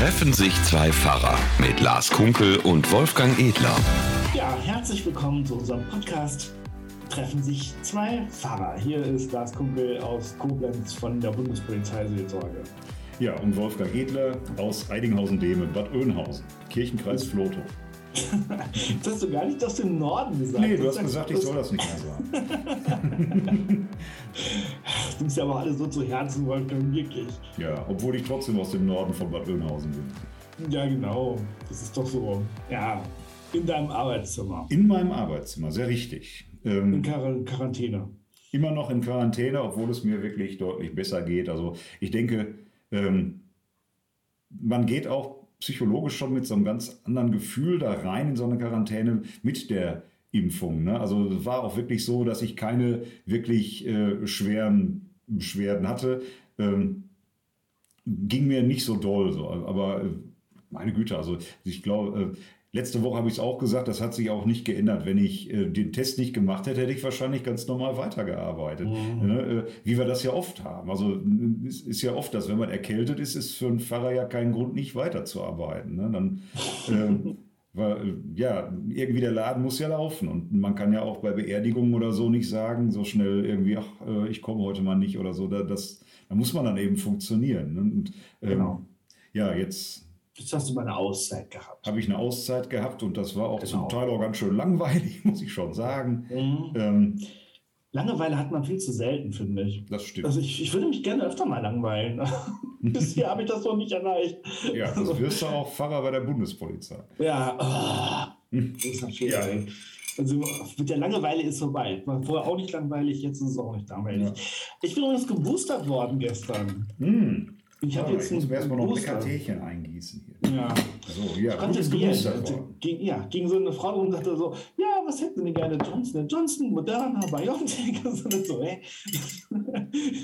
Treffen sich zwei Pfarrer mit Lars Kunkel und Wolfgang Edler. Ja, herzlich willkommen zu unserem Podcast. Treffen sich zwei Pfarrer. Hier ist Lars Kunkel aus Koblenz von der Bundespolizeiseelsorge. Ja, und Wolfgang Edler aus Eidinghausen-Dehme, Bad Oeynhausen, Kirchenkreis Floto. Das hast du gar nicht aus dem Norden gesagt. Nee, du hast gesagt, ich soll das nicht mehr sagen. du bist ja aber alle so zu Herzen, Wolfgang, wirklich. Ja, obwohl ich trotzdem aus dem Norden von Bad Oeynhausen bin. Ja, genau. Das ist doch so. Ja, in deinem Arbeitszimmer. In meinem Arbeitszimmer, sehr richtig. Ähm, in Quar Quarantäne. Immer noch in Quarantäne, obwohl es mir wirklich deutlich besser geht. Also ich denke, ähm, man geht auch psychologisch schon mit so einem ganz anderen Gefühl da rein in so eine Quarantäne mit der Impfung. Ne? Also es war auch wirklich so, dass ich keine wirklich äh, schweren Beschwerden hatte. Ähm, ging mir nicht so doll, so. aber äh, meine Güte, also ich glaube, äh, Letzte Woche habe ich es auch gesagt, das hat sich auch nicht geändert. Wenn ich äh, den Test nicht gemacht hätte, hätte ich wahrscheinlich ganz normal weitergearbeitet. Mhm. Ne? Äh, wie wir das ja oft haben. Also es ist ja oft, dass wenn man erkältet ist, ist für einen Pfarrer ja kein Grund, nicht weiterzuarbeiten. Ne? Dann, äh, weil, ja, irgendwie der Laden muss ja laufen. Und man kann ja auch bei Beerdigungen oder so nicht sagen, so schnell irgendwie, ach, äh, ich komme heute mal nicht oder so. Da, das, da muss man dann eben funktionieren. Ne? Und, ähm, genau. Ja, jetzt Jetzt hast du mal eine Auszeit gehabt. Habe ich eine Auszeit gehabt und das war auch genau. zum Teil auch ganz schön langweilig, muss ich schon sagen. Mhm. Ähm, Langeweile hat man viel zu selten, finde ich. Das stimmt. Also ich, ich würde mich gerne öfter mal langweilen. Bisher habe ich das noch nicht erreicht. Ja, das also wirst du auch Pfarrer bei der Bundespolizei. Ja, oh, das ist natürlich. Ja. Also mit der Langeweile ist vorbei. War vorher auch nicht langweilig, jetzt ist es auch nicht langweilig. Ja. Ich bin übrigens geboostert worden gestern. Mhm. Ich habe jetzt ich muss erstmal noch ein Teechen eingießen. Ja. So, ja, gut ist geboostert worden. Ging, ja, ging so eine Frau und sagte so, ja, was hätten Sie gerne? Johnson Johnson, Moderna, BioNTech und so, ey.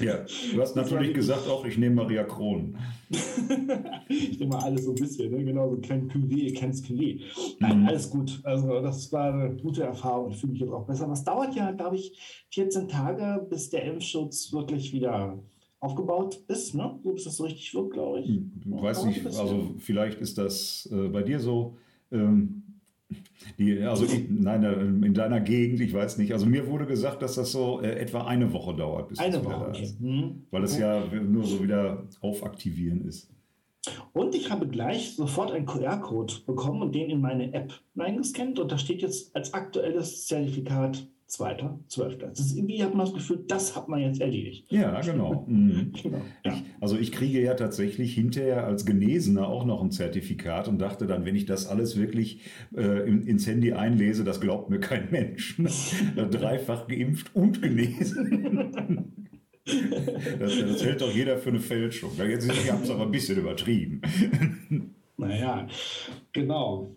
Ja, du hast natürlich gesagt auch, ich nehme Maria Kron. ich nehme mal alles so ein bisschen, ne? genau, so kein QW, kein QW. Nein, mhm. alles gut. Also das war eine gute Erfahrung. Ich fühle mich jetzt auch besser. Das dauert ja, glaube ich, 14 Tage, bis der Impfschutz wirklich wieder aufgebaut ist, ne? so bis das so richtig wirkt, glaube ich. Ich hm, weiß nicht, also vielleicht ist das äh, bei dir so. Ähm, die, also ich, nein, äh, in deiner Gegend, ich weiß nicht. Also mir wurde gesagt, dass das so äh, etwa eine Woche dauert, bis eine Woche, okay. Hm. Weil es ja nur so wieder aufaktivieren ist. Und ich habe gleich sofort einen QR-Code bekommen und den in meine App eingescannt und da steht jetzt als aktuelles Zertifikat Zweiter, Zwölfter. Das ist irgendwie hat man das Gefühl, das hat man jetzt erledigt. Ja, genau. Mhm. genau ja. Ich, also ich kriege ja tatsächlich hinterher als Genesener auch noch ein Zertifikat und dachte dann, wenn ich das alles wirklich äh, in, ins Handy einlese, das glaubt mir kein Mensch. Dreifach geimpft und genesen. das, das hält doch jeder für eine Fälschung. Jetzt haben es aber ein bisschen übertrieben. Naja, genau.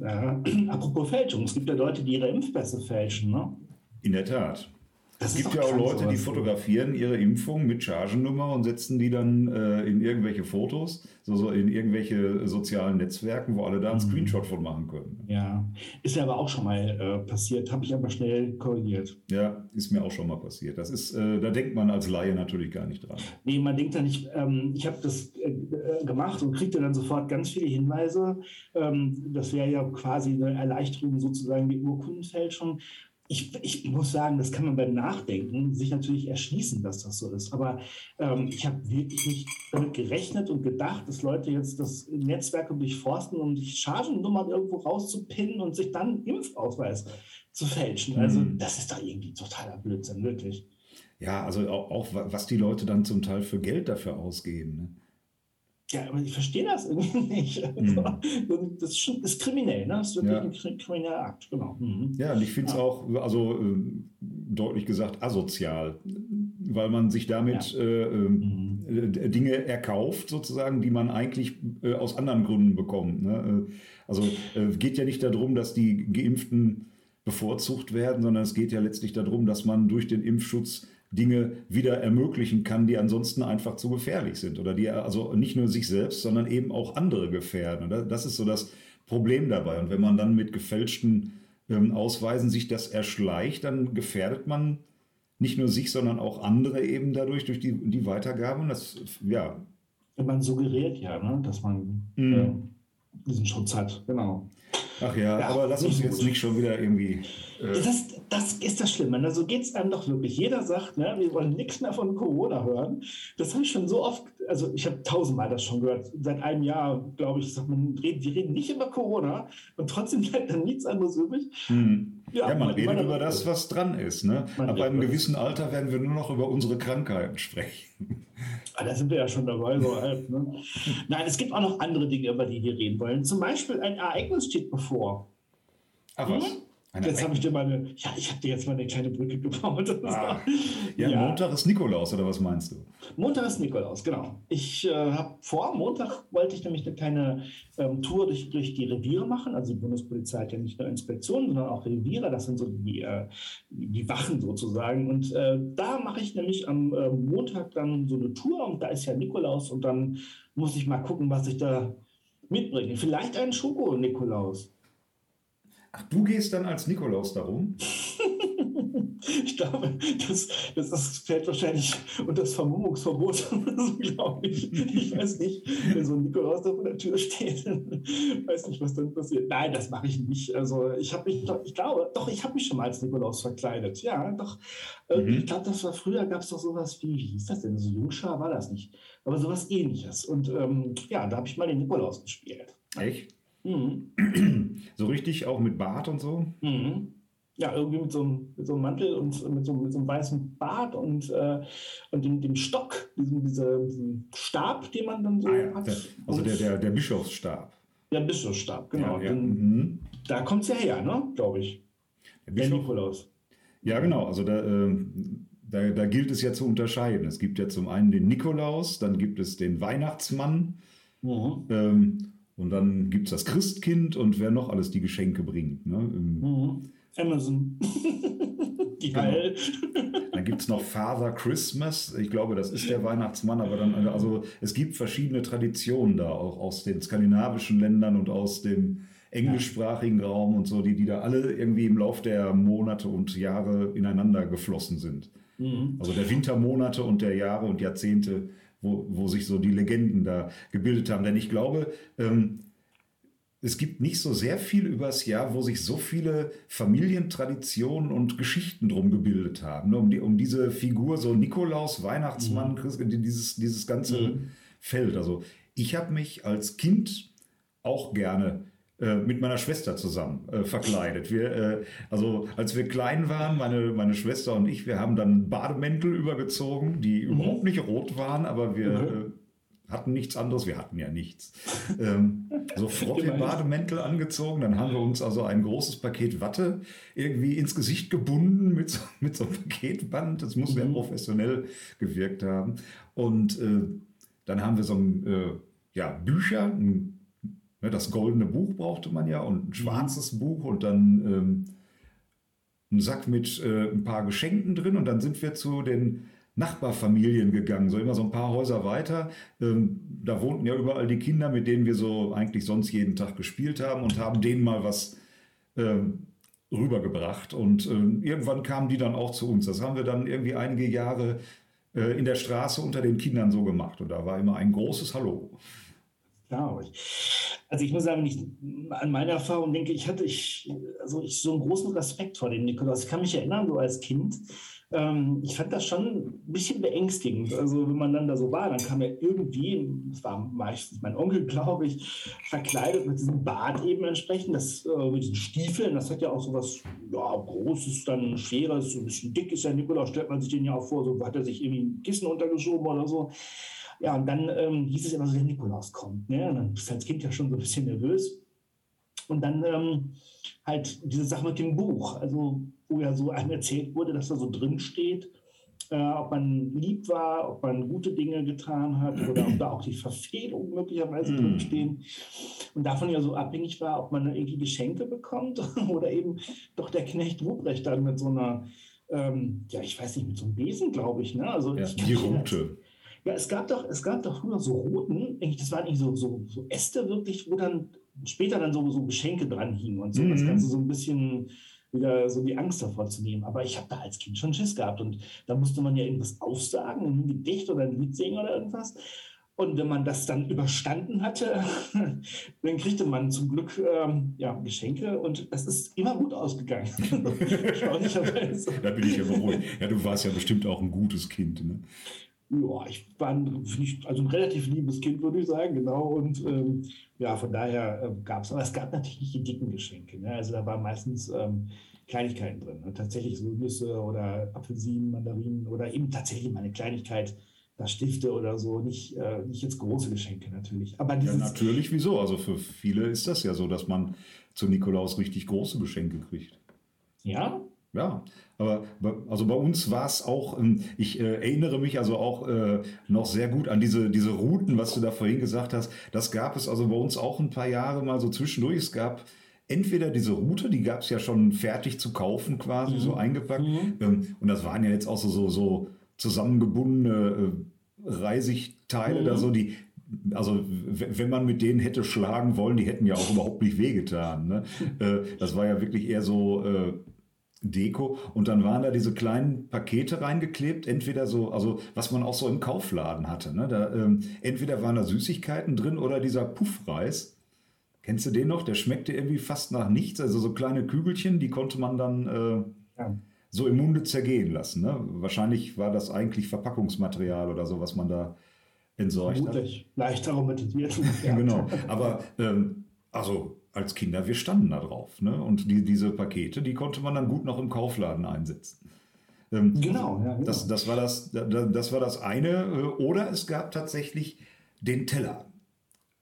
Ja. Apropos Fälschung, es gibt ja Leute, die ihre Impfpässe fälschen, ne? In der Tat. Es gibt ja auch Leute, die fotografieren ihre Impfung mit Chargennummer und setzen die dann äh, in irgendwelche Fotos, so, so, in irgendwelche sozialen Netzwerken, wo alle da einen mhm. Screenshot von machen können. Ja, ist ja aber auch schon mal äh, passiert, habe ich aber schnell korrigiert. Ja, ist mir auch schon mal passiert. Das ist, äh, da denkt man als Laie natürlich gar nicht dran. Nee, man denkt da nicht, ähm, ich habe das äh, äh, gemacht und kriegte dann sofort ganz viele Hinweise. Ähm, das wäre ja quasi eine Erleichterung sozusagen die Urkundenfälschung ich, ich, muss sagen, das kann man beim Nachdenken sich natürlich erschließen, dass das so ist. Aber ähm, ich habe wirklich nicht damit gerechnet und gedacht, dass Leute jetzt das Netzwerk durchforsten, um sich Chargennummern irgendwo rauszupinnen und sich dann Impfausweis zu fälschen. Also mhm. das ist doch irgendwie totaler Blödsinn, wirklich. Ja, also auch, auch, was die Leute dann zum Teil für Geld dafür ausgeben. Ne? Ja, aber ich verstehe das irgendwie nicht. Mhm. Das ist schon ist kriminell, ne? Das ist wirklich ja. ein krimineller Akt, genau. Mhm. Ja, und ich finde es ja. auch, also äh, deutlich gesagt, asozial, weil man sich damit ja. äh, mhm. äh, Dinge erkauft, sozusagen, die man eigentlich äh, aus anderen Gründen bekommt. Ne? Äh, also äh, geht ja nicht darum, dass die Geimpften bevorzugt werden, sondern es geht ja letztlich darum, dass man durch den Impfschutz Dinge wieder ermöglichen kann, die ansonsten einfach zu gefährlich sind oder die also nicht nur sich selbst, sondern eben auch andere gefährden. Und das ist so das Problem dabei. Und wenn man dann mit gefälschten ähm, Ausweisen sich das erschleicht, dann gefährdet man nicht nur sich, sondern auch andere eben dadurch durch die, die Weitergabe. Und das ja, Man suggeriert ja, ne, dass man mhm. äh, diesen Schutz hat, genau. Ach ja, ja aber lass uns jetzt nicht schon wieder irgendwie. Äh das, das ist das Schlimme. Also geht es einem doch wirklich. Jeder sagt, ne, wir wollen nichts mehr von Corona hören. Das habe ich schon so oft, also ich habe tausendmal das schon gehört. Seit einem Jahr, glaube ich, sagt man, wir reden nicht über Corona und trotzdem bleibt dann nichts anderes übrig. Hm. Ja, ja, man, man redet über das, was dran ist. Ne? Ab einem gewissen Alter werden wir nur noch über unsere Krankheiten sprechen. Ah, da sind wir ja schon dabei, so halb. Ne? Nein, es gibt auch noch andere Dinge, über die wir reden wollen. Zum Beispiel ein Ereignis steht bevor. Ach was? Hm? Jetzt habe ich dir meine, ja, ich habe dir jetzt mal eine kleine Brücke gebaut. Ah. Ja, ja, Montag ist Nikolaus, oder was meinst du? Montag ist Nikolaus, genau. Ich äh, habe vor, Montag wollte ich nämlich eine kleine ähm, Tour durch, durch die Reviere machen. Also die Bundespolizei hat ja nicht nur Inspektionen, sondern auch Reviere. Das sind so die, äh, die Wachen sozusagen. Und äh, da mache ich nämlich am äh, Montag dann so eine Tour und da ist ja Nikolaus und dann muss ich mal gucken, was ich da mitbringe. Vielleicht einen Schoko-Nikolaus. Ach, du gehst dann als Nikolaus darum? ich glaube, das, das, das fällt wahrscheinlich unter das Vermummungsverbot, glaube ich. Ich weiß nicht, wenn so ein Nikolaus da vor der Tür steht, weiß nicht, was dann passiert. Nein, das mache ich nicht. Also ich habe mich, ich glaube, doch, ich habe mich schon mal als Nikolaus verkleidet. Ja, doch. Äh, mhm. Ich glaube, das war früher, gab es doch sowas wie, wie hieß das denn? So Jungschar war das nicht. Aber sowas ähnliches. Und ähm, ja, da habe ich mal den Nikolaus gespielt. Echt? Mhm. So richtig auch mit Bart und so? Mhm. Ja, irgendwie mit so, einem, mit so einem Mantel und mit so, mit so einem weißen Bart und, äh, und dem, dem Stock, diesem, diese, diesem Stab, den man dann so ah, ja. hat. Der, also der, der, der Bischofsstab. Der Bischofsstab, genau. Ja, ja. Den, mhm. Da kommt es ja her, ne? glaube ich. Der, Bischof, der Nikolaus. Ja, genau. Also da, äh, da, da gilt es ja zu unterscheiden. Es gibt ja zum einen den Nikolaus, dann gibt es den Weihnachtsmann. Mhm. Ähm, und dann gibt es das Christkind und wer noch alles die Geschenke bringt. Ne? Mhm. Amazon. die genau. Dann gibt es noch Father Christmas. Ich glaube, das ist der Weihnachtsmann, aber dann, also es gibt verschiedene Traditionen da, auch aus den skandinavischen Ländern und aus dem englischsprachigen Raum und so, die, die da alle irgendwie im Lauf der Monate und Jahre ineinander geflossen sind. Mhm. Also der Wintermonate und der Jahre und Jahrzehnte wo, wo sich so die Legenden da gebildet haben. Denn ich glaube, ähm, es gibt nicht so sehr viel übers Jahr, wo sich so viele Familientraditionen und Geschichten drum gebildet haben. Ne? Um, die, um diese Figur, so Nikolaus, Weihnachtsmann, mhm. Christ, dieses, dieses ganze mhm. Feld. Also ich habe mich als Kind auch gerne mit meiner Schwester zusammen äh, verkleidet. Wir, äh, also als wir klein waren, meine, meine Schwester und ich, wir haben dann Bademäntel übergezogen, die mhm. überhaupt nicht rot waren, aber wir mhm. Äh, hatten nichts anderes, wir hatten ja nichts. Ähm, so Frottee-Bademäntel angezogen, dann haben wir uns also ein großes Paket Watte irgendwie ins Gesicht gebunden mit so, mit so einem Paketband. Das muss mhm. ja professionell gewirkt haben. Und äh, dann haben wir so ein äh, ja, Bücher, ein das goldene Buch brauchte man ja und ein mhm. schwarzes Buch und dann ähm, einen Sack mit äh, ein paar Geschenken drin und dann sind wir zu den Nachbarfamilien gegangen, so immer so ein paar Häuser weiter. Ähm, da wohnten ja überall die Kinder, mit denen wir so eigentlich sonst jeden Tag gespielt haben und haben denen mal was ähm, rübergebracht. Und ähm, irgendwann kamen die dann auch zu uns. Das haben wir dann irgendwie einige Jahre äh, in der Straße unter den Kindern so gemacht. Und da war immer ein großes Hallo. Ja, also ich muss sagen, ich an meine Erfahrung denke, ich hatte ich, also ich so einen großen Respekt vor dem Nikolaus. Ich kann mich erinnern, so als Kind, ähm, ich fand das schon ein bisschen beängstigend. Also wenn man dann da so war, dann kam er irgendwie, das war meistens mein Onkel, glaube ich, verkleidet mit diesem Bart eben entsprechend, das, äh, mit diesen Stiefeln, das hat ja auch so was ja, Großes, dann Schweres, so ein bisschen dick ist der Nikolaus, stellt man sich den ja auch vor, so hat er sich irgendwie ein Kissen untergeschoben oder so. Ja, und dann ähm, hieß es immer so, der Nikolaus kommt. Ne? Und dann bist du als Kind ja schon so ein bisschen nervös. Und dann ähm, halt diese Sache mit dem Buch, also wo ja so einem erzählt wurde, dass da so drin steht, äh, ob man lieb war, ob man gute Dinge getan hat oder ob da auch die Verfehlungen möglicherweise mm. drinstehen. Und davon ja so abhängig war, ob man irgendwie Geschenke bekommt oder eben doch der Knecht Ruprecht dann mit so einer, ähm, ja, ich weiß nicht, mit so einem Besen, glaube ich. Ne? Also ja, ich die Route. Ja, es gab doch, es gab doch früher so roten, das waren nicht so, so, so Äste wirklich, wo dann später dann so, so Geschenke dran hingen und so. Mhm. Das Ganze so ein bisschen wieder so die Angst davor zu nehmen. Aber ich habe da als Kind schon Schiss gehabt und da musste man ja irgendwas aufsagen, ein Gedicht oder ein Lied singen oder irgendwas. Und wenn man das dann überstanden hatte, dann kriegte man zum Glück ähm, ja, Geschenke und das ist immer gut ausgegangen. da bin ich ja beruhigt. Ja, du warst ja bestimmt auch ein gutes Kind. Ne? Ja, ich war ein, also ein relativ liebes Kind, würde ich sagen, genau. Und ähm, ja, von daher äh, gab es, aber es gab natürlich nicht die dicken Geschenke. Ne? Also da waren meistens ähm, Kleinigkeiten drin. Ne? Tatsächlich so Nüsse oder Apfelsinen, Mandarinen oder eben tatsächlich mal eine Kleinigkeit da Stifte oder so, nicht, äh, nicht jetzt große Geschenke natürlich. Aber ja, natürlich, wieso? Also für viele ist das ja so, dass man zu Nikolaus richtig große Geschenke kriegt. Ja? Ja, aber also bei uns war es auch, ähm, ich äh, erinnere mich also auch äh, noch sehr gut an diese, diese Routen, was du da vorhin gesagt hast. Das gab es also bei uns auch ein paar Jahre mal so zwischendurch. Es gab entweder diese Route, die gab es ja schon fertig zu kaufen, quasi mhm. so eingepackt. Mhm. Ähm, und das waren ja jetzt auch so, so, so zusammengebundene äh, Reisigteile mhm. da so, die, also wenn man mit denen hätte schlagen wollen, die hätten ja auch überhaupt nicht wehgetan. Ne? Äh, das war ja wirklich eher so äh, Deko. Und dann waren da diese kleinen Pakete reingeklebt, entweder so, also was man auch so im Kaufladen hatte. Ne? Da, ähm, entweder waren da Süßigkeiten drin oder dieser Puffreis. Kennst du den noch? Der schmeckte irgendwie fast nach nichts. Also so kleine Kügelchen, die konnte man dann äh, ja so im Munde zergehen lassen. Ne? Wahrscheinlich war das eigentlich Verpackungsmaterial oder so, was man da entsorgt Vermutlich. hat. Leicht aromatisiert. genau. Aber ähm, also als Kinder, wir standen da drauf. Ne? Und die, diese Pakete, die konnte man dann gut noch im Kaufladen einsetzen. Ähm, genau, ja, genau. Das, das, war das, das war das eine. Äh, oder es gab tatsächlich den Teller.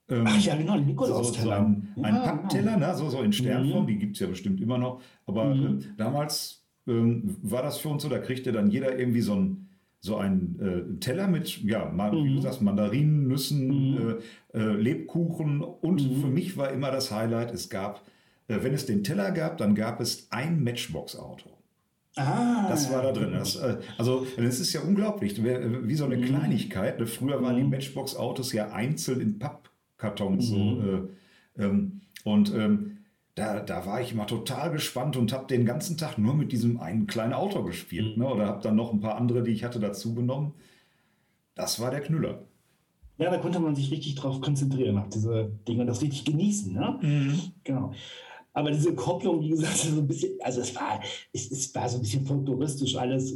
Ähm, Ach ja, genau, Nikolaus-Teller. So, so ein, ein ja, Pappteller, genau. ne? so, so in Sternform, mhm. die gibt es ja bestimmt immer noch. Aber mhm. äh, damals ähm, war das für uns so, da kriegte dann jeder irgendwie so ein so einen äh, Teller mit, ja, mal, mhm. wie du sagst, Mandarinen, Nüssen, mhm. äh, äh, Lebkuchen und mhm. für mich war immer das Highlight, es gab, äh, wenn es den Teller gab, dann gab es ein Matchbox-Auto. Ah. Das war da drin. Das, äh, also, das ist ja unglaublich, wie so eine mhm. Kleinigkeit. Ne? Früher waren die mhm. Matchbox-Autos ja einzeln in Pappkartons so. Mhm. Äh, ähm, und ähm, da, da war ich immer total gespannt und habe den ganzen Tag nur mit diesem einen kleinen Auto gespielt. Mhm. Ne? Oder habe dann noch ein paar andere, die ich hatte, dazu genommen. Das war der Knüller. Ja, da konnte man sich richtig drauf konzentrieren, auf diese Dinge, das richtig genießen. Ne? Mhm. Genau. Aber diese Kopplung, wie gesagt, so ein bisschen, also es war, es, es war so ein bisschen folkloristisch alles.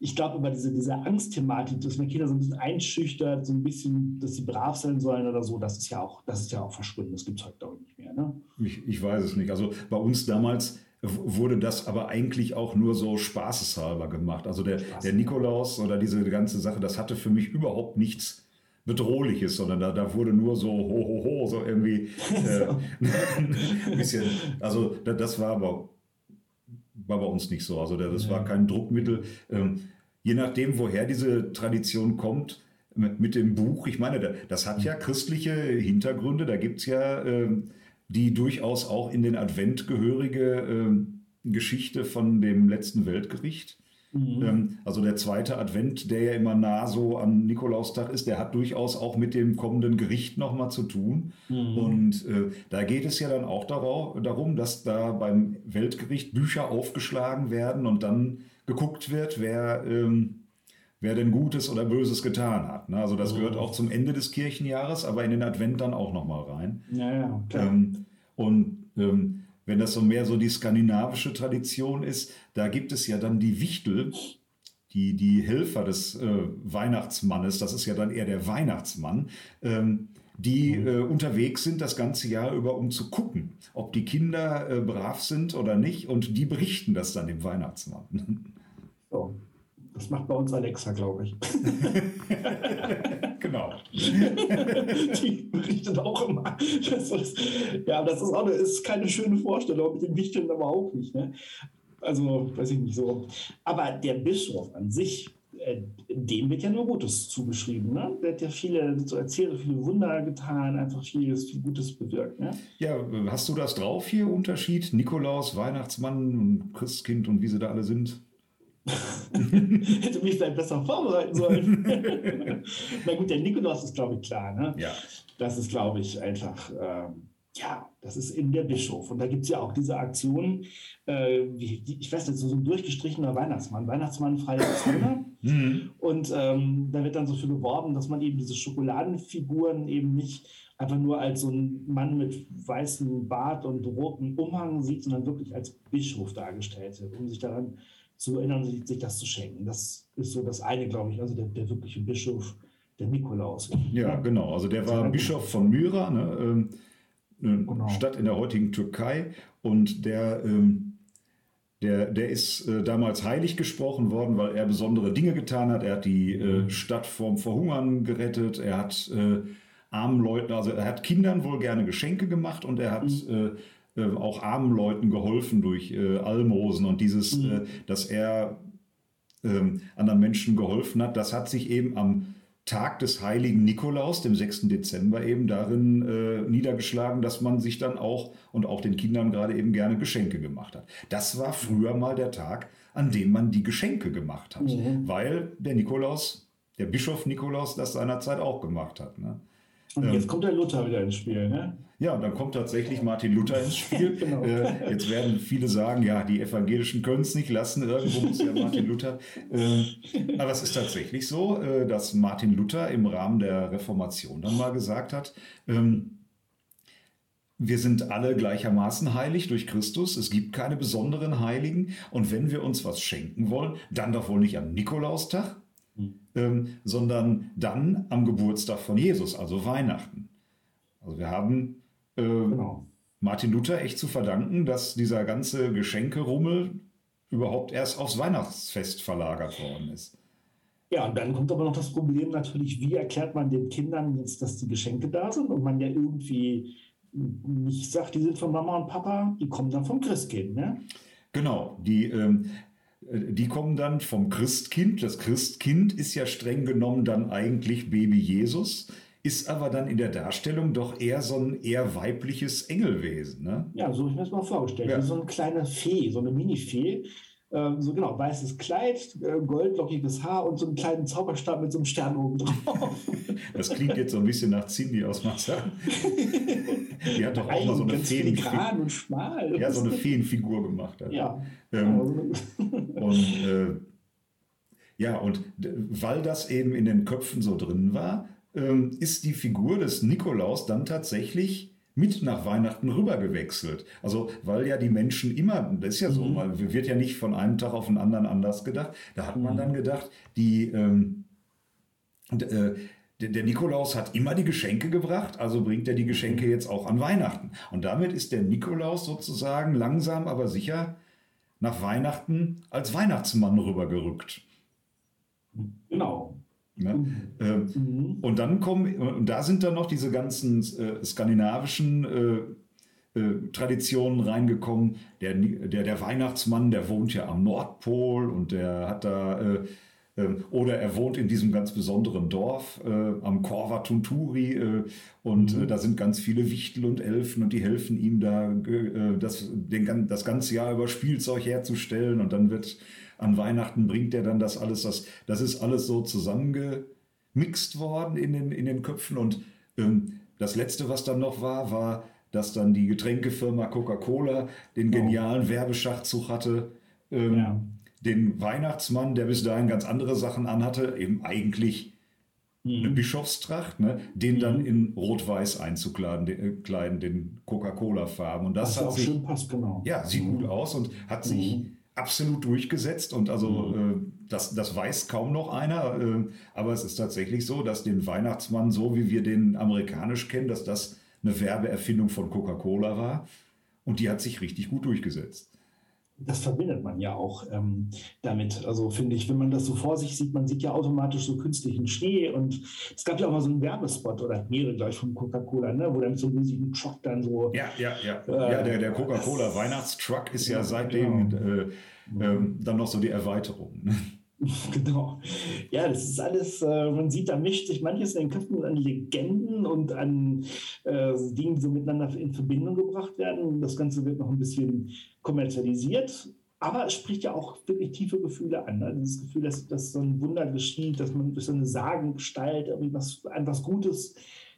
Ich glaube aber diese, diese Angstthematik, dass man Kinder so ein bisschen einschüchtert, so ein bisschen, dass sie brav sein sollen oder so, das ist ja auch, das ist ja auch verschwunden. Das gibt es heute glaube ich nicht mehr. Ne? Ich, ich weiß es nicht. Also bei uns damals wurde das aber eigentlich auch nur so spaßeshalber gemacht. Also der, der Nikolaus oder diese ganze Sache, das hatte für mich überhaupt nichts Bedrohliches, sondern da, da wurde nur so ho, ho, ho, so irgendwie äh, ein bisschen, also das war aber war bei uns nicht so. Also das war kein Druckmittel. Ähm, je nachdem, woher diese Tradition kommt, mit dem Buch, ich meine, das hat ja christliche Hintergründe, da gibt es ja ähm, die durchaus auch in den Advent gehörige ähm, Geschichte von dem letzten Weltgericht. Mhm. Ähm, also der zweite Advent, der ja immer nah so am Nikolaustag ist, der hat durchaus auch mit dem kommenden Gericht nochmal zu tun. Mhm. Und äh, da geht es ja dann auch darauf, darum, dass da beim Weltgericht Bücher aufgeschlagen werden und dann geguckt wird, wer, ähm, wer denn Gutes oder Böses getan hat. Ne? Also das mhm. gehört auch zum Ende des Kirchenjahres, aber in den Advent dann auch nochmal rein. Ja, ja, klar. Ähm, und ähm, wenn das so mehr so die skandinavische Tradition ist, da gibt es ja dann die Wichtel, die, die Helfer des äh, Weihnachtsmannes, das ist ja dann eher der Weihnachtsmann, ähm, die mhm. äh, unterwegs sind das ganze Jahr über, um zu gucken, ob die Kinder äh, brav sind oder nicht. Und die berichten das dann dem Weihnachtsmann. So. Das macht bei uns Alexa, glaube ich. genau. Die berichtet auch immer. Das ist, ja, das ist auch eine, ist keine schöne Vorstellung, mit den Wichteln aber auch nicht. Ne? Also, weiß ich nicht so. Aber der Bischof an sich, äh, dem wird ja nur Gutes zugeschrieben. Ne? Der hat ja viele, so erzählt, viele Wunder getan, einfach vieles, viel Gutes bewirkt. Ne? Ja, hast du das drauf hier, Unterschied? Nikolaus, Weihnachtsmann und Christkind und wie sie da alle sind? Hätte mich vielleicht besser vorbereiten sollen. Na gut, der Nikolaus ist, glaube ich, klar. Ne? Ja. Das ist, glaube ich, einfach. Ähm, ja, das ist eben der Bischof. Und da gibt es ja auch diese Aktion, äh, wie, die, ich weiß nicht, so ein durchgestrichener Weihnachtsmann, Weihnachtsmann freier Zone. Mhm. Und ähm, da wird dann so viel beworben, dass man eben diese Schokoladenfiguren eben nicht einfach nur als so ein Mann mit weißem Bart und rotem Umhang sieht, sondern wirklich als Bischof dargestellt wird, um sich daran zu erinnern, sich, sich das zu schenken. Das ist so das eine, glaube ich, also der, der wirkliche Bischof, der Nikolaus. Ja, genau. Also der war Bischof von Myra, ne, ähm, eine genau. Stadt in der heutigen Türkei. Und der, ähm, der, der ist äh, damals heilig gesprochen worden, weil er besondere Dinge getan hat. Er hat die äh, Stadt vom Verhungern gerettet. Er hat äh, armen Leuten, also er hat Kindern wohl gerne Geschenke gemacht und er hat mhm. Äh, auch armen Leuten geholfen durch äh, Almosen und dieses, mhm. Äh, dass er ähm, anderen Menschen geholfen hat, das hat sich eben am Tag des heiligen Nikolaus, dem 6. Dezember, eben darin äh, niedergeschlagen, dass man sich dann auch und auch den Kindern gerade eben gerne Geschenke gemacht hat. Das war früher mal der Tag, an dem man die Geschenke gemacht hat, mhm. weil der Nikolaus, der Bischof Nikolaus, das seinerzeit auch gemacht hat. Ne? Und jetzt ähm, kommt der Luther wieder ins Spiel, ne? Ja, und dann kommt tatsächlich Martin Luther ins Spiel. genau. äh, jetzt werden viele sagen, ja, die Evangelischen können es nicht lassen, irgendwo muss ja Martin Luther. Äh, aber es ist tatsächlich so, äh, dass Martin Luther im Rahmen der Reformation dann mal gesagt hat, ähm, wir sind alle gleichermaßen heilig durch Christus. Es gibt keine besonderen Heiligen. Und wenn wir uns was schenken wollen, dann doch wohl nicht am Nikolaustag, hm. ähm, sondern dann am Geburtstag von Jesus, also Weihnachten. Also wir haben äh, genau. Martin Luther echt zu verdanken, dass dieser ganze Geschenkerummel überhaupt erst aufs Weihnachtsfest verlagert worden ist. Ja, und dann kommt aber noch das Problem natürlich, wie erklärt man den Kindern jetzt, dass die Geschenke da sind und man ja irgendwie nicht sagt, die sind von Mama und Papa, die kommen dann vom Christkind, ne? Genau, die, ähm, die kommen dann vom Christkind. Das Christkind ist ja streng genommen dann eigentlich Baby Jesus ist aber dann in der Darstellung doch eher so ein eher weibliches Engelwesen. Ne? Ja, so habe ich mir das mal vorgestellt. Ja. Wie so eine kleine Fee, so eine Mini-Fee. Ähm, so genau, weißes Kleid, äh, goldlockiges Haar und so einen kleinen Zauberstab mit so einem Stern oben drauf. Das klingt jetzt so ein bisschen nach Cindy aus Marzahn. Die hat doch auch mal so eine Feenfigur. und schmal. Ja, so eine Feenfigur gemacht. Hat. Ja. Ähm, und äh, ja, und weil das eben in den Köpfen so drin war, ähm, ist die Figur des Nikolaus dann tatsächlich mit nach Weihnachten rübergewechselt. Also, weil ja die Menschen immer, das ist ja so, mhm. man wird ja nicht von einem Tag auf den anderen anders gedacht. Da hat man mhm. dann gedacht, die, ähm, äh, der, der Nikolaus hat immer die Geschenke gebracht, also bringt er die Geschenke jetzt auch an Weihnachten. Und damit ist der Nikolaus sozusagen langsam, aber sicher nach Weihnachten als Weihnachtsmann rübergerückt. Genau. Ne? Mhm. Ähm, mhm. Und dann kommen, und da sind dann noch diese ganzen äh, skandinavischen äh, äh, Traditionen reingekommen. Der, der, der Weihnachtsmann, der wohnt ja am Nordpol und der hat da, äh, ähm, oder er wohnt in diesem ganz besonderen Dorf äh, am Korva Tunturi äh, und mhm. da sind ganz viele Wichtel und Elfen und die helfen ihm da, das, den, das ganze Jahr über Spielzeug herzustellen und dann wird an Weihnachten bringt er dann das alles, das, das ist alles so zusammengemixt worden in den, in den Köpfen. Und ähm, das Letzte, was dann noch war, war, dass dann die Getränkefirma Coca-Cola den oh. genialen oh. Werbeschachzug hatte. Ähm, ja. Den Weihnachtsmann, der bis dahin ganz andere Sachen anhatte, eben eigentlich mhm. eine Bischofstracht, ne, den mhm. dann in Rot-Weiß einzukleiden, den, äh, kleiden, den Coca-Cola-Farben. Und das, das hat auch sich, schön passt, genau. Ja, sieht mhm. gut aus und hat sich mhm absolut durchgesetzt und also mhm. äh, das, das weiß kaum noch einer, äh, aber es ist tatsächlich so, dass den Weihnachtsmann, so wie wir den amerikanisch kennen, dass das eine Werbeerfindung von Coca-Cola war und die hat sich richtig gut durchgesetzt das verbindet man ja auch ähm, damit. Also finde ich, wenn man das so vor sich sieht, man sieht ja automatisch so künstlichen Schnee und es gab ja auch mal so einen Werbespot oder mehrere gleich von Coca-Cola, ne, wo dann mit so einem riesigen Truck dann so. Ja, ja, ja. Äh, ja, der, der Coca-Cola Weihnachtstruck ist ja, ja seitdem genau. äh, äh, dann noch so die Erweiterung. Ne? Genau. Ja, das ist alles, äh, man sieht, da mischt sich manches in den Köpfen an Legenden und an äh, Dingen, die so miteinander in Verbindung gebracht werden. Das Ganze wird noch ein bisschen kommerzialisiert, aber es spricht ja auch wirklich tiefe Gefühle an. Ne? Dieses Gefühl, dass, dass so ein Wunder geschieht, dass man durch so eine Sagengestalt irgendwie was, etwas Gutes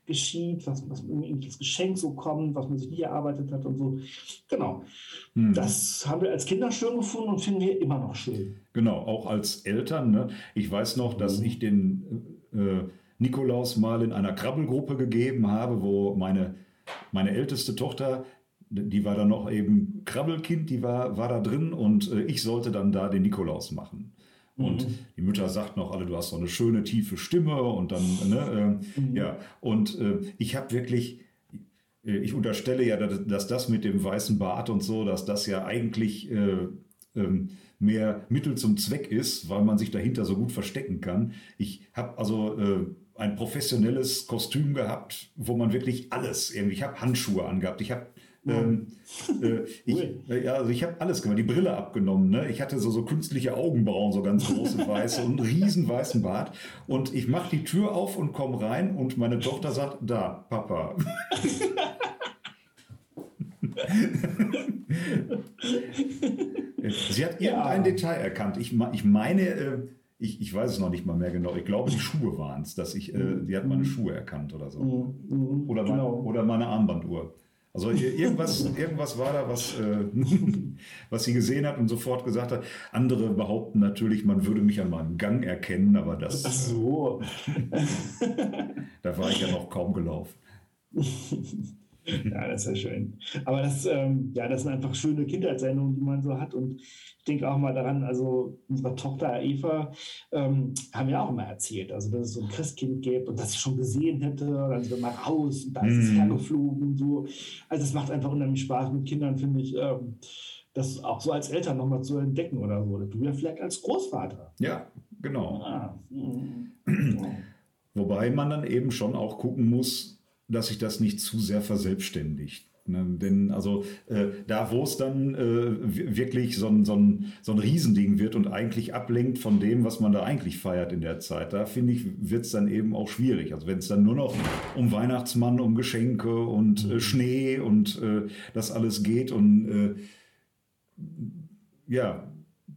geschieht, was, was irgendwie das Geschenk so kommt, was man sich nie erarbeitet hat und so. Genau. Hm. Das haben wir als Kinder schön gefunden und finden wir immer noch schön. Genau, auch als Eltern. Ne? Ich weiß noch, dass mhm. ich den äh, Nikolaus mal in einer Krabbelgruppe gegeben habe, wo meine, meine älteste Tochter die war dann noch eben Krabbelkind, die war, war da drin und äh, ich sollte dann da den Nikolaus machen. Und mhm. die Mütter sagt noch alle, du hast so eine schöne tiefe Stimme und dann, ne, äh, mhm. ja. Und äh, ich habe wirklich, äh, ich unterstelle ja, dass, dass, das mit dem weißen Bart und so, dass das ja eigentlich äh, ähm, mehr Mittel zum Zweck ist, weil man sich dahinter so gut verstecken kann. Ich habe also äh, ein professionelles Kostüm gehabt, wo man wirklich alles irgendwie, ich habe Handschuhe angehabt, ich habe ähm, äh, ich, äh, ja, also ich habe alles gemacht, die Brille abgenommen. Ne? Ich hatte so, so künstliche Augenbrauen, so ganz große weiße und einen riesen weißen Bart. Und ich mache die Tür auf und komme rein und meine Tochter sagt, da, Papa. Sie hat irgendein ja. Detail erkannt. Ich, ich meine, äh, ich, ich weiß es noch nicht mal mehr genau. Ich glaube, die Schuhe waren es, dass ich, äh, die hat meine mhm. Schuhe erkannt oder so. Mhm. Oder, mein, genau. oder meine Armbanduhr. Also irgendwas, irgendwas war da, was, äh, was sie gesehen hat und sofort gesagt hat. Andere behaupten natürlich, man würde mich an meinem Gang erkennen, aber das. Ach so. da war ich ja noch kaum gelaufen. ja, das ist ja schön. Aber das, ähm, ja, das sind einfach schöne Kindheitserinnerungen, die man so hat. Und ich denke auch mal daran, also unsere Tochter Eva ähm, haben ja auch immer erzählt, also dass es so ein Christkind gibt und dass sie schon gesehen hätte. Dann sind wir mal raus und da ist es mm. hergeflogen und so. Also es macht einfach unheimlich Spaß mit Kindern, finde ich. Ähm, das auch so als Eltern nochmal zu entdecken oder so. Du ja vielleicht als Großvater. Ja, genau. Ah, mm. Wobei man dann eben schon auch gucken muss, dass sich das nicht zu sehr verselbstständigt. Ne? Denn also äh, da, wo es dann äh, wirklich so ein, so, ein, so ein Riesending wird und eigentlich ablenkt von dem, was man da eigentlich feiert in der Zeit, da finde ich, wird es dann eben auch schwierig. Also wenn es dann nur noch um Weihnachtsmann, um Geschenke und äh, mhm. Schnee und äh, das alles geht und äh, ja,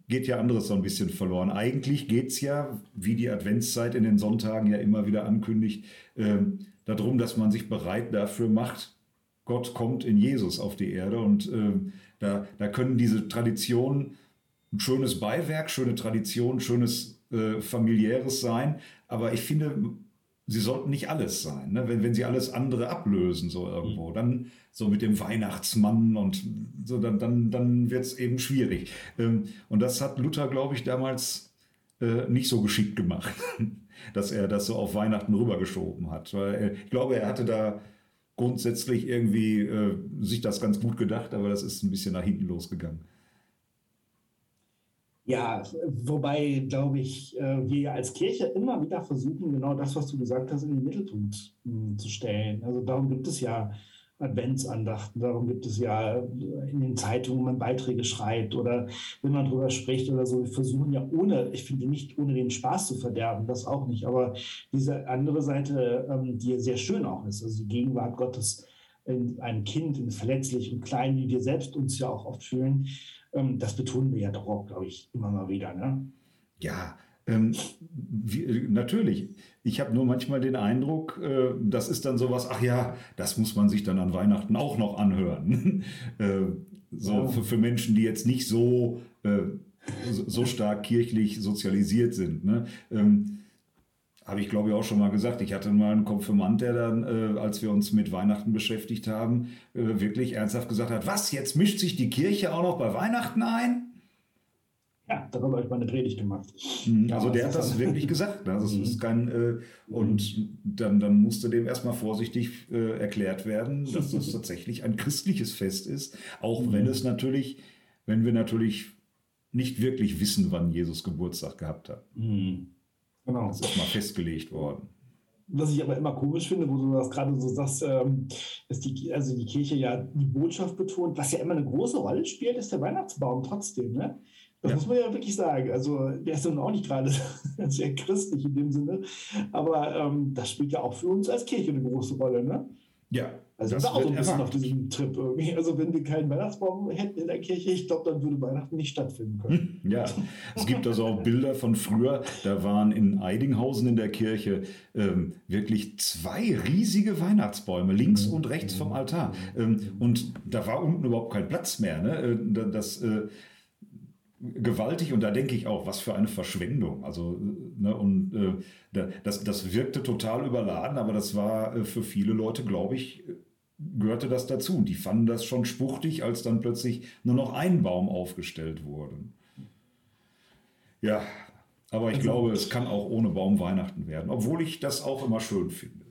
geht ja anderes so ein bisschen verloren. Eigentlich geht es ja, wie die Adventszeit in den Sonntagen ja immer wieder ankündigt, ähm, darum, dass man sich bereit dafür macht, Gott kommt in Jesus auf die Erde. Und äh, da, da können diese Traditionen ein schönes Beiwerk, schöne Tradition, schönes äh, familiäres sein. Aber ich finde, sie sollten nicht alles sein. Ne? Wenn, wenn sie alles andere ablösen, so irgendwo, mhm. dann so mit dem Weihnachtsmann und so, dann, dann, dann wird es eben schwierig. Ähm, und das hat Luther, glaube ich, damals äh, nicht so geschickt gemacht. dass er das so auf Weihnachten rübergeschoben hat. Weil er, ich glaube, er hatte da grundsätzlich irgendwie äh, sich das ganz gut gedacht, aber das ist ein bisschen nach hinten losgegangen. Ja, wobei, glaube ich, äh, wir als Kirche immer wieder versuchen, genau das, was du gesagt hast, in den Mittelpunkt hm, zu stellen. Also darum gibt es ja Adventsandachten. Darum gibt es ja in den Zeitungen, wo man Beiträge schreibt oder wenn man darüber spricht oder so. Wir versuchen ja ohne, ich finde nicht ohne den Spaß zu verderben, das auch nicht. Aber diese andere Seite, ähm, die sehr schön auch ist, also die Gegenwart Gottes in einem Kind, in verletzlich und klein, wie wir selbst uns ja auch oft fühlen, ähm, das betonen wir ja doch auch, glaube ich, immer mal wieder. Ne? Ja, ähm, wie, natürlich. Ich habe nur manchmal den Eindruck, äh, das ist dann sowas, ach ja, das muss man sich dann an Weihnachten auch noch anhören. äh, so ja. für, für, Menschen, die jetzt nicht so, äh, so stark kirchlich sozialisiert sind. Ne? Ähm, habe ich glaube ich auch schon mal gesagt. Ich hatte mal einen Konfirmand, der dann, äh, als wir uns mit Weihnachten beschäftigt haben, äh, wirklich ernsthaft gesagt hat, was, jetzt mischt sich die Kirche auch noch bei Weihnachten ein? Ja, darüber habe ich mal eine Predigt gemacht. Mhm. Also der hat das wirklich gesagt. Ne? Also es ist mhm. kein, äh, und dann, dann musste dem erstmal vorsichtig äh, erklärt werden, dass das tatsächlich ein christliches Fest ist, auch wenn mhm. es natürlich, wenn wir natürlich nicht wirklich wissen, wann Jesus Geburtstag gehabt hat. Genau. Das ist mal festgelegt worden. Was ich aber immer komisch finde, wo du das gerade so sagst, ähm, dass die, also die Kirche ja die Botschaft betont, was ja immer eine große Rolle spielt, ist der Weihnachtsbaum trotzdem. Ne? Das ja. muss man ja wirklich sagen. Also der ist dann auch nicht gerade sehr christlich in dem Sinne, aber ähm, das spielt ja auch für uns als Kirche eine große Rolle. Ne? Ja. Also das wir auch so ein bisschen erwartet. auf diesem Trip irgendwie. Also wenn wir keinen Weihnachtsbaum hätten in der Kirche, ich glaube, dann würde Weihnachten nicht stattfinden können. Ja, es gibt also auch Bilder von früher, da waren in Eidinghausen in der Kirche ähm, wirklich zwei riesige Weihnachtsbäume, links und rechts vom Altar. Ähm, und da war unten überhaupt kein Platz mehr. Ne? Äh, da- Das äh, gewaltig und da denke ich auch, was für eine Verschwendung. Also, ne, und äh, da- das, das wirkte total überladen, aber das war äh, für viele Leute, glaube ich, gehörte das dazu. Und die fanden das schon spuchtig, als dann plötzlich nur noch ein Baum aufgestellt wurde. Ja, aber ich Also- glaube, es kann auch ohne Baum Weihnachten werden, obwohl ich das auch immer schön finde.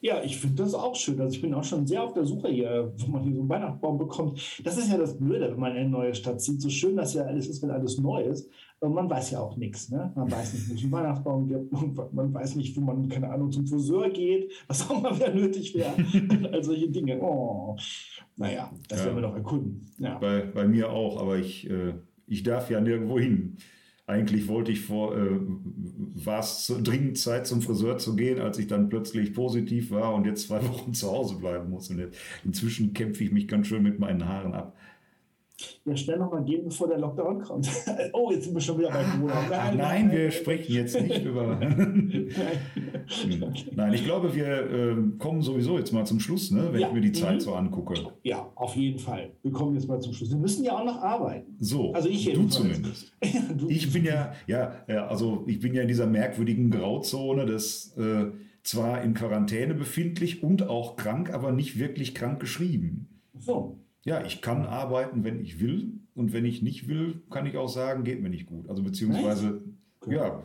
Ja, ich finde das auch schön. Also ich bin auch schon sehr auf der Suche hier, wo man hier so einen Weihnachtsbaum bekommt. Das ist ja das Blöde, wenn man in eine neue Stadt zieht. So schön das ja alles ist, wenn alles neu ist. Aber man weiß ja auch nichts. Ne? Man weiß nicht, wo es einen Weihnachtsbaum gibt. Man weiß nicht, wo man, keine Ahnung, zum Friseur geht, was auch mal wieder nötig wäre. All solche Dinge. Oh. Naja, das Ja. werden wir noch erkunden. Ja. Bei, bei mir auch, aber ich, äh, ich darf ja nirgendwo hin. Eigentlich wollte ich vor, äh, war es dringend Zeit zum Friseur zu gehen, als ich dann plötzlich positiv war und jetzt zwei Wochen zu Hause bleiben muss. Und jetzt, inzwischen kämpfe ich mich ganz schön mit meinen Haaren ab. Ja, schnell noch mal gehen, bevor der Lockdown kommt. oh, jetzt sind wir schon wieder bei Corona. Ach nein, wir sprechen jetzt nicht über. Nein. Nein, ich glaube, wir äh, kommen sowieso jetzt mal zum Schluss, ne, wenn Ja. ich mir die Zeit Mhm. so angucke. Ja, auf jeden Fall. Wir kommen jetzt mal zum Schluss. Wir müssen ja auch noch arbeiten. So, Also ich du zumindest. Du- Ich bin ja, ja, ja, also ich bin ja in dieser merkwürdigen Grauzone des äh, zwar in Quarantäne befindlich und auch krank, aber nicht wirklich krank geschrieben. So. Ja, ich kann arbeiten, wenn ich will und wenn ich nicht will, kann ich auch sagen, geht mir nicht gut. Also beziehungsweise, Okay. ja.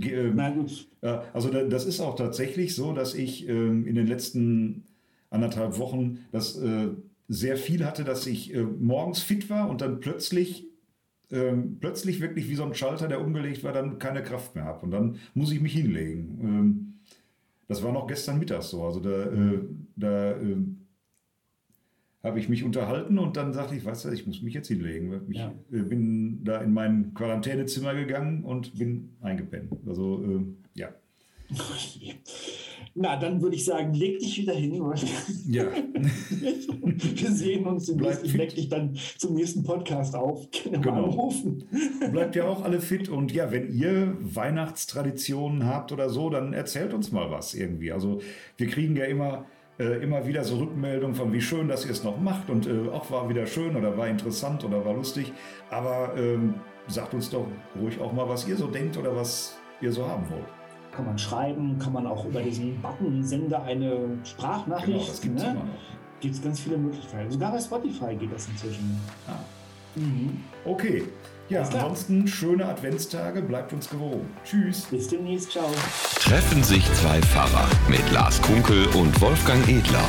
ähm, Na gut. äh, Also da- das ist auch tatsächlich so, dass ich ähm, in den letzten anderthalb Wochen das äh, sehr viel hatte, dass ich äh, morgens fit war und dann plötzlich ähm, plötzlich wirklich wie so ein Schalter, der umgelegt war, dann keine Kraft mehr habe und dann muss ich mich hinlegen. Ähm, das war noch gestern Mittag so. Also da, äh, da äh, habe ich mich unterhalten und dann sagte ich, weißt du, ich muss mich jetzt hinlegen. Ich Ja. äh, bin da in mein Quarantänezimmer gegangen und bin eingepennt. Also ähm, ja. Na, dann würde ich sagen, leg dich wieder hin. Ja. Wir sehen uns Bleib demnächst. Ich weck dich dann zum nächsten Podcast auf. Genau. anrufen. Bleibt ja auch alle fit und ja, wenn ihr Weihnachtstraditionen habt oder so, dann erzählt uns mal was irgendwie. Also wir kriegen ja immer, äh, immer wieder so Rückmeldungen von wie schön, dass ihr es noch macht und äh, auch war wieder schön oder war interessant oder war lustig. Aber ähm, sagt uns doch ruhig auch mal, was ihr so denkt oder was ihr so haben wollt. Kann man schreiben, kann man auch über diesen Button sende eine Sprachnachricht. Genau, das gibt es ne? immer noch. Gibt es ganz viele Möglichkeiten. Sogar bei Spotify geht das inzwischen. Ah, Mhm. okay. Ja, ansonsten schöne Adventstage, bleibt uns gewogen. Tschüss. Bis demnächst. Ciao. Treffen sich zwei Pfarrer mit Lars Kunkel und Wolfgang Edler.